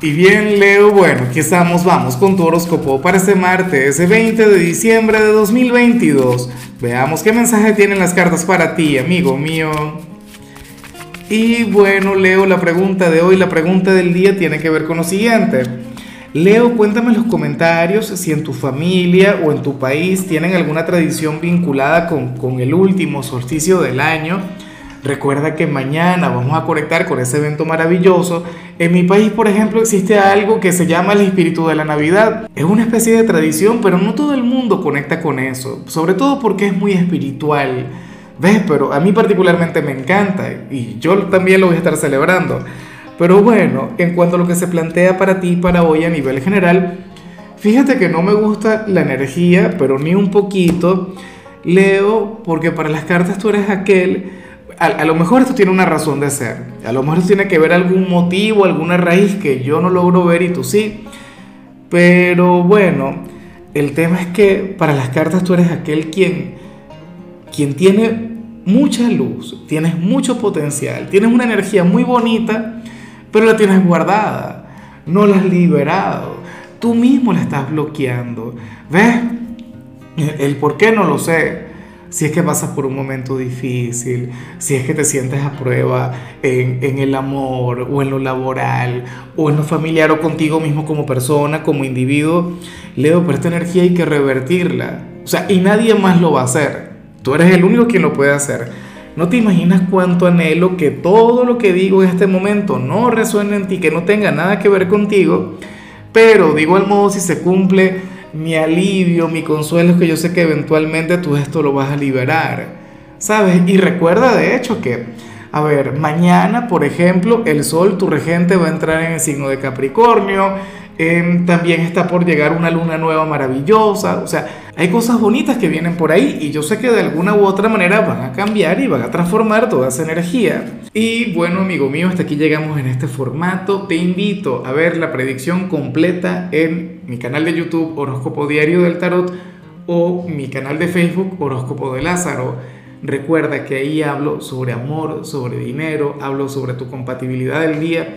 Y bien, Leo, bueno, aquí estamos, vamos con tu horóscopo para este martes, ese 20 de diciembre de 2022. Veamos qué mensaje tienen las cartas para ti, amigo mío. Y bueno, Leo, la pregunta de hoy, la pregunta del día tiene que ver con lo siguiente. Leo, cuéntame en los comentarios si en tu familia o en tu país tienen alguna tradición vinculada con, con el último solsticio del año Recuerda que mañana vamos a conectar con ese evento maravilloso. En mi país, por ejemplo, existe algo que se llama el espíritu de la Navidad. Es una especie de tradición, pero no todo el mundo conecta con eso, sobre todo porque es muy espiritual. ¿Ves? Pero a mí particularmente me encanta y yo también lo voy a estar celebrando. Pero bueno, en cuanto a lo que se plantea para ti para hoy a nivel general, fíjate que no me gusta la energía, pero ni un poquito. Leo, porque para las cartas tú eres aquel a, lo mejor esto tiene una razón de ser, a lo mejor tiene que ver algún motivo, alguna raíz que yo no logro ver y tú sí, pero bueno, el tema es que para las cartas tú eres aquel quien, quien tiene mucha luz, tienes mucho potencial, tienes una energía muy bonita, pero la tienes guardada, no la has liberado, tú mismo la estás bloqueando, ¿ves? El por qué no lo sé si es que pasas por un momento difícil, si es que te sientes a prueba en, el amor o en lo laboral o en lo familiar o contigo mismo como persona, como individuo, Leo, pero esta energía hay que revertirla. O sea, y nadie más lo va a hacer. Tú eres el único quien lo puede hacer. No te imaginas cuánto anhelo que todo lo que digo en este momento no resuene en ti, que no tenga nada que ver contigo, pero digo al modo si se cumple mi alivio, mi consuelo es que yo sé que eventualmente tú esto lo vas a liberar, ¿sabes? Y recuerda de hecho que, a ver, mañana, por ejemplo, el Sol, tu regente, va a entrar en el signo de Capricornio, también está por llegar una luna nueva maravillosa, o sea, hay cosas bonitas que vienen por ahí y yo sé que de alguna u otra manera van a cambiar y van a transformar toda esa energía. Y bueno, amigo mío, hasta aquí llegamos en este formato. Te invito a ver la predicción completa en mi canal de YouTube Horóscopo Diario del Tarot o mi canal de Facebook Horóscopo de Lázaro. Recuerda que ahí hablo sobre amor, sobre dinero, hablo sobre tu compatibilidad del día